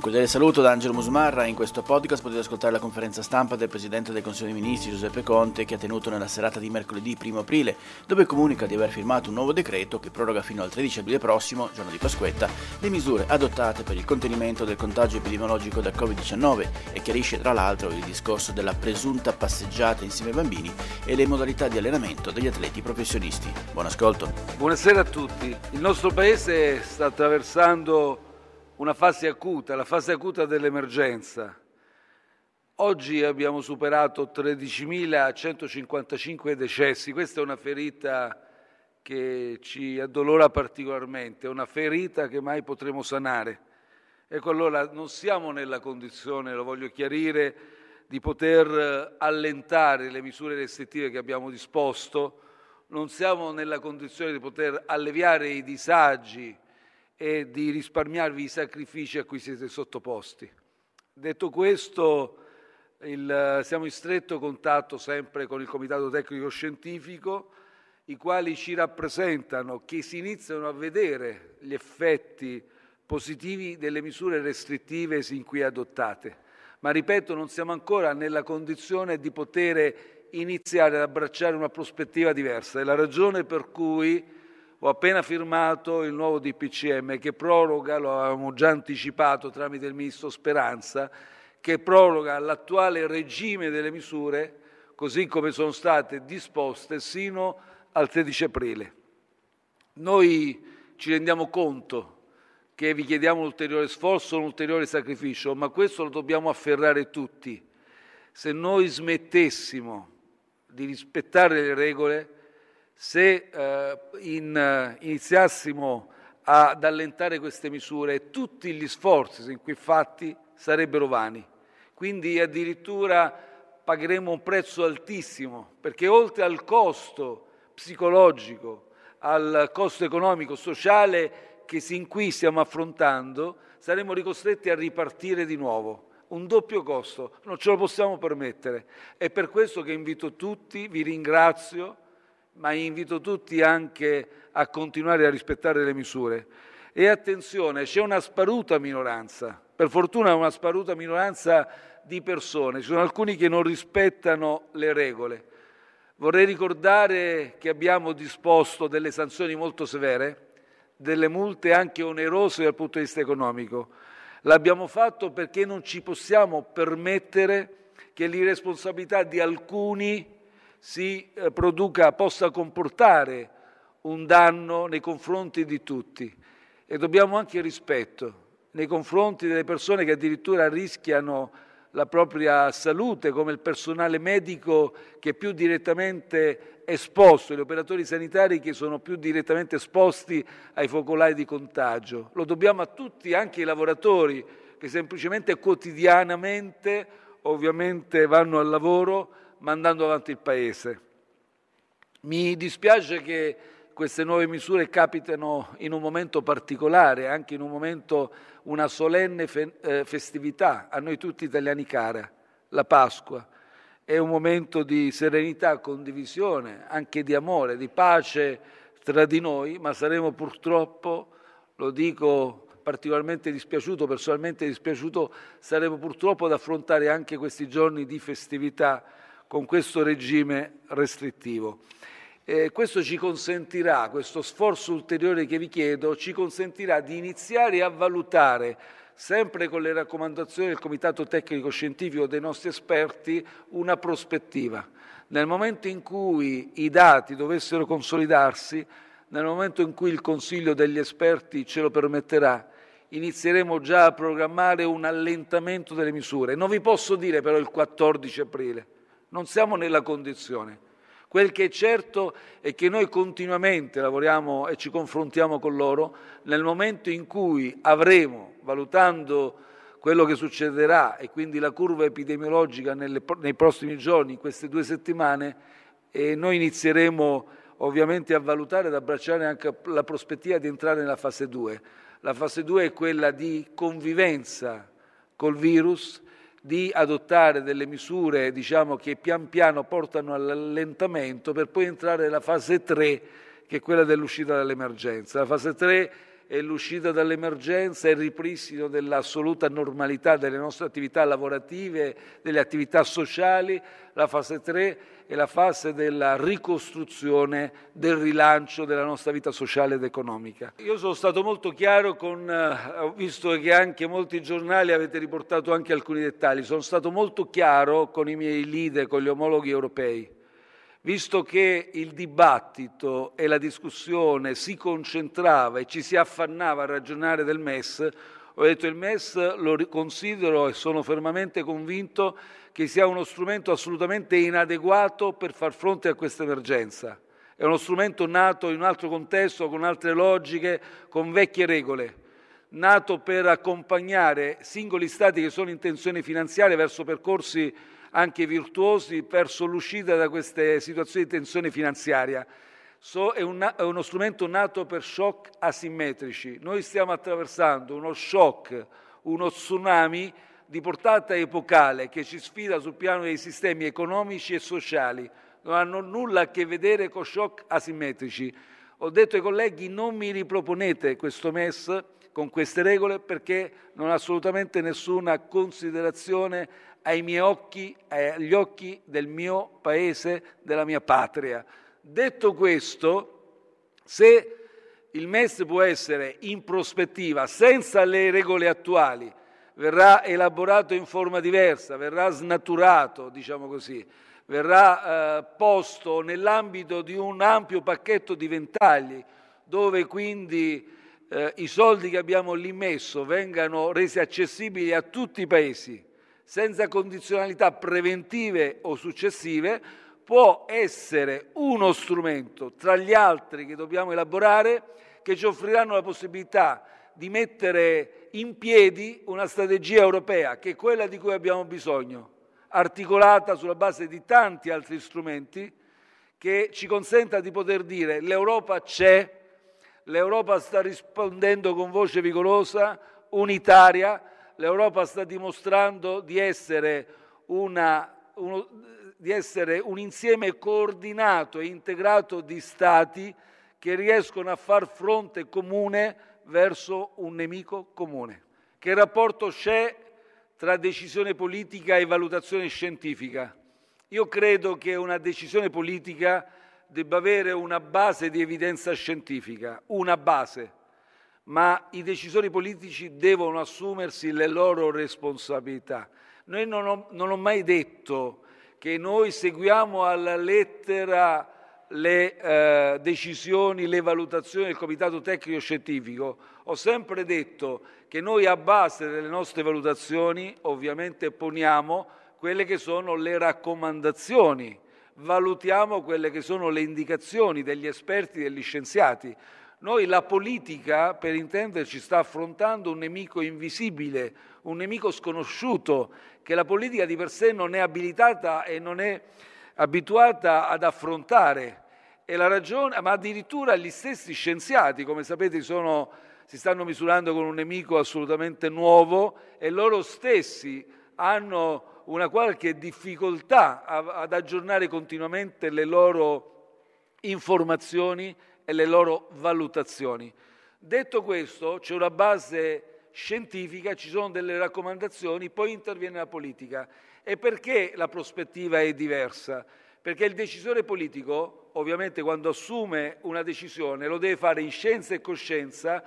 Cordiale saluto da Angelo Musmarra. In questo podcast potete ascoltare la conferenza stampa del Presidente del Consiglio dei Ministri Giuseppe Conte che ha tenuto nella serata di mercoledì 1 aprile, dove comunica di aver firmato un nuovo decreto che proroga fino al 13 aprile prossimo, giorno di Pasquetta, le misure adottate per il contenimento del contagio epidemiologico da Covid-19 e chiarisce tra l'altro il discorso della presunta passeggiata insieme ai bambini e le modalità di allenamento degli atleti professionisti. Buon ascolto. Buonasera a tutti. Il nostro Paese sta attraversando una fase acuta, la fase acuta dell'emergenza. Oggi abbiamo superato 13.155 decessi, questa è una ferita che ci addolora particolarmente, una ferita che mai potremo sanare. Ecco allora non siamo nella condizione, lo voglio chiarire, di poter allentare le misure restrittive che abbiamo disposto, non siamo nella condizione di poter alleviare i disagi e di risparmiarvi i sacrifici a cui siete sottoposti. Detto questo, il, siamo in stretto contatto sempre con il Comitato Tecnico Scientifico, i quali ci rappresentano che si iniziano a vedere gli effetti positivi delle misure restrittive sin qui adottate. Ma ripeto, non siamo ancora nella condizione di poter iniziare ad abbracciare una prospettiva diversa. È la ragione per cui ho appena firmato il nuovo DPCM che proroga, lo avevamo già anticipato tramite il Ministro Speranza, che proroga l'attuale regime delle misure così come sono state disposte sino al 13 aprile. Noi ci rendiamo conto che vi chiediamo un ulteriore sforzo, un ulteriore sacrificio, ma questo lo dobbiamo afferrare tutti. Se noi smettessimo di rispettare le regole, se eh, in, eh, iniziassimo ad allentare queste misure, tutti gli sforzi sin qui fatti sarebbero vani. Quindi addirittura pagheremo un prezzo altissimo, perché oltre al costo psicologico, al costo economico, sociale che sin qui stiamo affrontando, saremo ricostretti a ripartire di nuovo. Un doppio costo, non ce lo possiamo permettere. È per questo che invito tutti, vi ringrazio, ma invito tutti anche a continuare a rispettare le misure. E attenzione, c'è una sparuta minoranza, per fortuna una sparuta minoranza di persone, ci sono alcuni che non rispettano le regole. Vorrei ricordare che abbiamo disposto delle sanzioni molto severe, delle multe anche onerose dal punto di vista economico. L'abbiamo fatto perché non ci possiamo permettere che l'irresponsabilità di alcuni si eh, produca, possa comportare un danno nei confronti di tutti e dobbiamo anche rispetto nei confronti delle persone che addirittura rischiano la propria salute, come il personale medico che è più direttamente esposto, gli operatori sanitari che sono più direttamente esposti ai focolai di contagio. Lo dobbiamo a tutti, anche ai lavoratori che semplicemente quotidianamente ovviamente vanno al lavoro mandando avanti il Paese. Mi dispiace che queste nuove misure capitano in un momento particolare, anche in un momento, una solenne fe- eh, festività, a noi tutti italiani cara, la Pasqua. È un momento di serenità, condivisione, anche di amore, di pace tra di noi, ma saremo purtroppo, lo dico particolarmente dispiaciuto, personalmente dispiaciuto, saremo purtroppo ad affrontare anche questi giorni di festività con questo regime restrittivo. Eh, questo ci consentirà, questo sforzo ulteriore che vi chiedo, ci consentirà di iniziare a valutare sempre con le raccomandazioni del Comitato Tecnico Scientifico dei nostri esperti, una prospettiva. Nel momento in cui i dati dovessero consolidarsi, nel momento in cui il Consiglio degli esperti ce lo permetterà, inizieremo già a programmare un allentamento delle misure. Non vi posso dire però il 14 aprile, non siamo nella condizione. Quel che è certo è che noi continuamente lavoriamo e ci confrontiamo con loro nel momento in cui avremo, valutando quello che succederà e quindi la curva epidemiologica nelle, nei prossimi giorni, in queste due settimane, e noi inizieremo ovviamente a valutare ed abbracciare anche la prospettiva di entrare nella fase 2. La fase 2 è quella di convivenza col virus, di adottare delle misure diciamo, che pian piano portano all'allentamento per poi entrare nella fase 3 che è quella dell'uscita dall'emergenza. La fase 3 è l'uscita dall'emergenza e il ripristino dell'assoluta normalità delle nostre attività lavorative, delle attività sociali. La fase 3 è la fase della ricostruzione, del rilancio della nostra vita sociale ed economica. Io sono stato molto chiaro con, eh, ho visto che anche molti giornali avete riportato anche alcuni dettagli, sono stato molto chiaro con i miei leader, con gli omologhi europei visto che il dibattito e la discussione si concentrava e ci si affannava a ragionare del MES, ho detto il MES lo considero e sono fermamente convinto che sia uno strumento assolutamente inadeguato per far fronte a questa emergenza. È uno strumento nato in un altro contesto, con altre logiche, con vecchie regole, nato per accompagnare singoli Stati che sono in tensione finanziaria verso percorsi anche virtuosi verso l'uscita da queste situazioni di tensione finanziaria. So, è, un, è uno strumento nato per shock asimmetrici. Noi stiamo attraversando uno shock, uno tsunami di portata epocale che ci sfida sul piano dei sistemi economici e sociali. Non hanno nulla a che vedere con shock asimmetrici. Ho detto ai colleghi non mi riproponete questo MES con queste regole perché non ha assolutamente nessuna considerazione ai miei occhi, agli occhi del mio paese, della mia patria. Detto questo, se il MES può essere in prospettiva senza le regole attuali, verrà elaborato in forma diversa, verrà snaturato, diciamo così, verrà eh, posto nell'ambito di un ampio pacchetto di ventagli, dove quindi eh, i soldi che abbiamo lì messo vengano resi accessibili a tutti i paesi senza condizionalità preventive o successive, può essere uno strumento tra gli altri che dobbiamo elaborare che ci offriranno la possibilità di mettere in piedi una strategia europea che è quella di cui abbiamo bisogno, articolata sulla base di tanti altri strumenti che ci consenta di poter dire l'Europa c'è, l'Europa sta rispondendo con voce vigorosa, unitaria, l'Europa sta dimostrando di essere, una, uno, di essere un insieme coordinato e integrato di Stati che riescono a far fronte comune verso un nemico comune. Che rapporto c'è tra decisione politica e valutazione scientifica? Io credo che una decisione politica debba avere una base di evidenza scientifica, una base ma i decisori politici devono assumersi le loro responsabilità. Noi non ho, non ho mai detto che noi seguiamo alla lettera le eh, decisioni, le valutazioni del Comitato Tecnico Scientifico. Ho sempre detto che noi a base delle nostre valutazioni ovviamente poniamo quelle che sono le raccomandazioni, valutiamo quelle che sono le indicazioni degli esperti e degli scienziati. Noi la politica, per intenderci, sta affrontando un nemico invisibile, un nemico sconosciuto, che la politica di per sé non è abilitata e non è abituata ad affrontare. Ragione, ma addirittura gli stessi scienziati, come sapete, sono, si stanno misurando con un nemico assolutamente nuovo e loro stessi hanno una qualche difficoltà ad aggiornare continuamente le loro informazioni e le loro valutazioni. Detto questo, c'è una base scientifica, ci sono delle raccomandazioni, poi interviene la politica. E perché la prospettiva è diversa? Perché il decisore politico, ovviamente quando assume una decisione, lo deve fare in scienza e coscienza,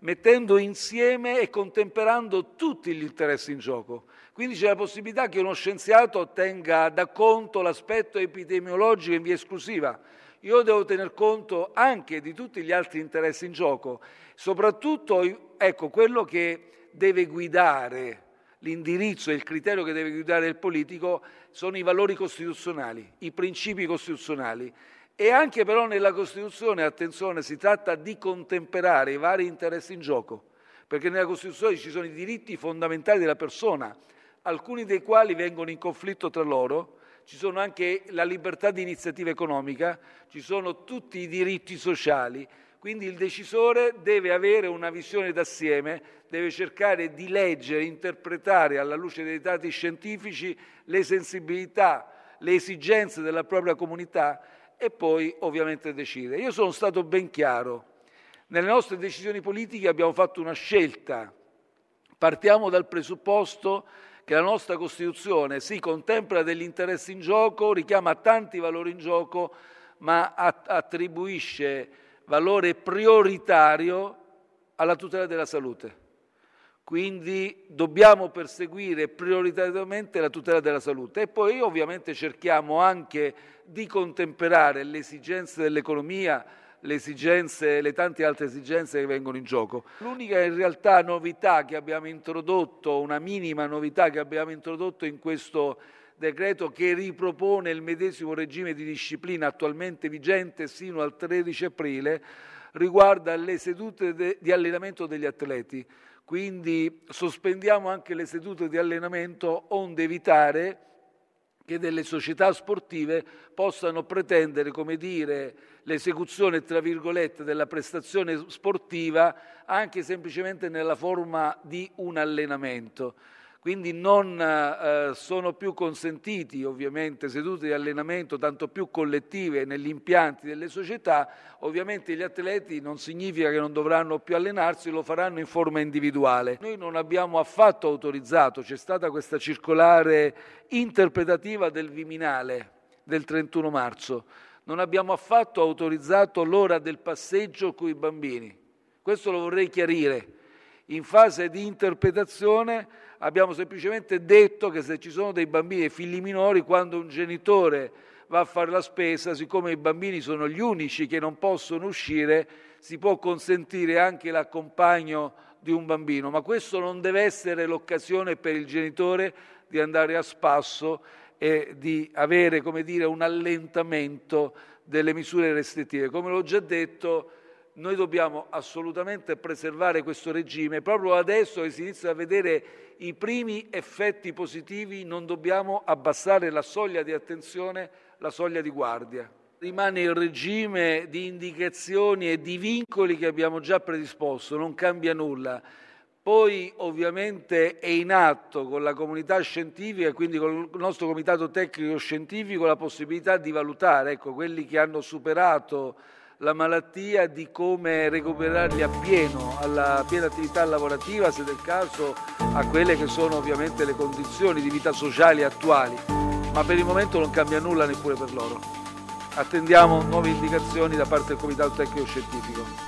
mettendo insieme e contemperando tutti gli interessi in gioco. Quindi c'è la possibilità che uno scienziato tenga da conto l'aspetto epidemiologico in via esclusiva. Io devo tener conto anche di tutti gli altri interessi in gioco, soprattutto ecco, quello che deve guidare l'indirizzo e il criterio che deve guidare il politico sono i valori costituzionali, i principi costituzionali. E anche però nella Costituzione, attenzione, si tratta di contemperare i vari interessi in gioco, perché nella Costituzione ci sono i diritti fondamentali della persona, alcuni dei quali vengono in conflitto tra loro, ci sono anche la libertà di iniziativa economica, ci sono tutti i diritti sociali, quindi il decisore deve avere una visione d'assieme, deve cercare di leggere, interpretare alla luce dei dati scientifici le sensibilità, le esigenze della propria comunità e poi ovviamente decide. Io sono stato ben chiaro, nelle nostre decisioni politiche abbiamo fatto una scelta, partiamo dal presupposto che la nostra Costituzione si contempla degli interessi in gioco, richiama tanti valori in gioco, ma attribuisce valore prioritario alla tutela della salute. Quindi dobbiamo perseguire prioritariamente la tutela della salute e poi ovviamente cerchiamo anche di contemperare le esigenze dell'economia, le esigenze, le tante altre esigenze che vengono in gioco. L'unica in realtà novità che abbiamo introdotto, una minima novità che abbiamo introdotto in questo decreto che ripropone il medesimo regime di disciplina attualmente vigente sino al 13 aprile, riguarda le sedute de, di allenamento degli atleti. Quindi sospendiamo anche le sedute di allenamento onde evitare che delle società sportive possano pretendere, come dire, l'esecuzione, tra virgolette, della prestazione sportiva anche semplicemente nella forma di un allenamento quindi non eh, sono più consentiti ovviamente sedute di allenamento tanto più collettive negli impianti delle società, ovviamente gli atleti non significa che non dovranno più allenarsi, lo faranno in forma individuale. Noi non abbiamo affatto autorizzato, c'è stata questa circolare interpretativa del Viminale del 31 marzo, non abbiamo affatto autorizzato l'ora del passeggio con i bambini. Questo lo vorrei chiarire. In fase di interpretazione abbiamo semplicemente detto che se ci sono dei bambini e figli minori, quando un genitore va a fare la spesa, siccome i bambini sono gli unici che non possono uscire, si può consentire anche l'accompagno di un bambino, ma questo non deve essere l'occasione per il genitore di andare a spasso e di avere, come dire, un allentamento delle misure restrittive. Come l'ho già detto, noi dobbiamo assolutamente preservare questo regime. Proprio adesso che si iniziano a vedere i primi effetti positivi, non dobbiamo abbassare la soglia di attenzione, la soglia di guardia. Rimane il regime di indicazioni e di vincoli che abbiamo già predisposto, non cambia nulla. Poi ovviamente è in atto con la comunità scientifica, quindi con il nostro comitato tecnico scientifico, la possibilità di valutare ecco, quelli che hanno superato la malattia, di come recuperarli appieno, alla piena attività lavorativa, se del caso a quelle che sono ovviamente le condizioni di vita sociali attuali, ma per il momento non cambia nulla neppure per loro. Attendiamo nuove indicazioni da parte del Comitato Tecnico Scientifico.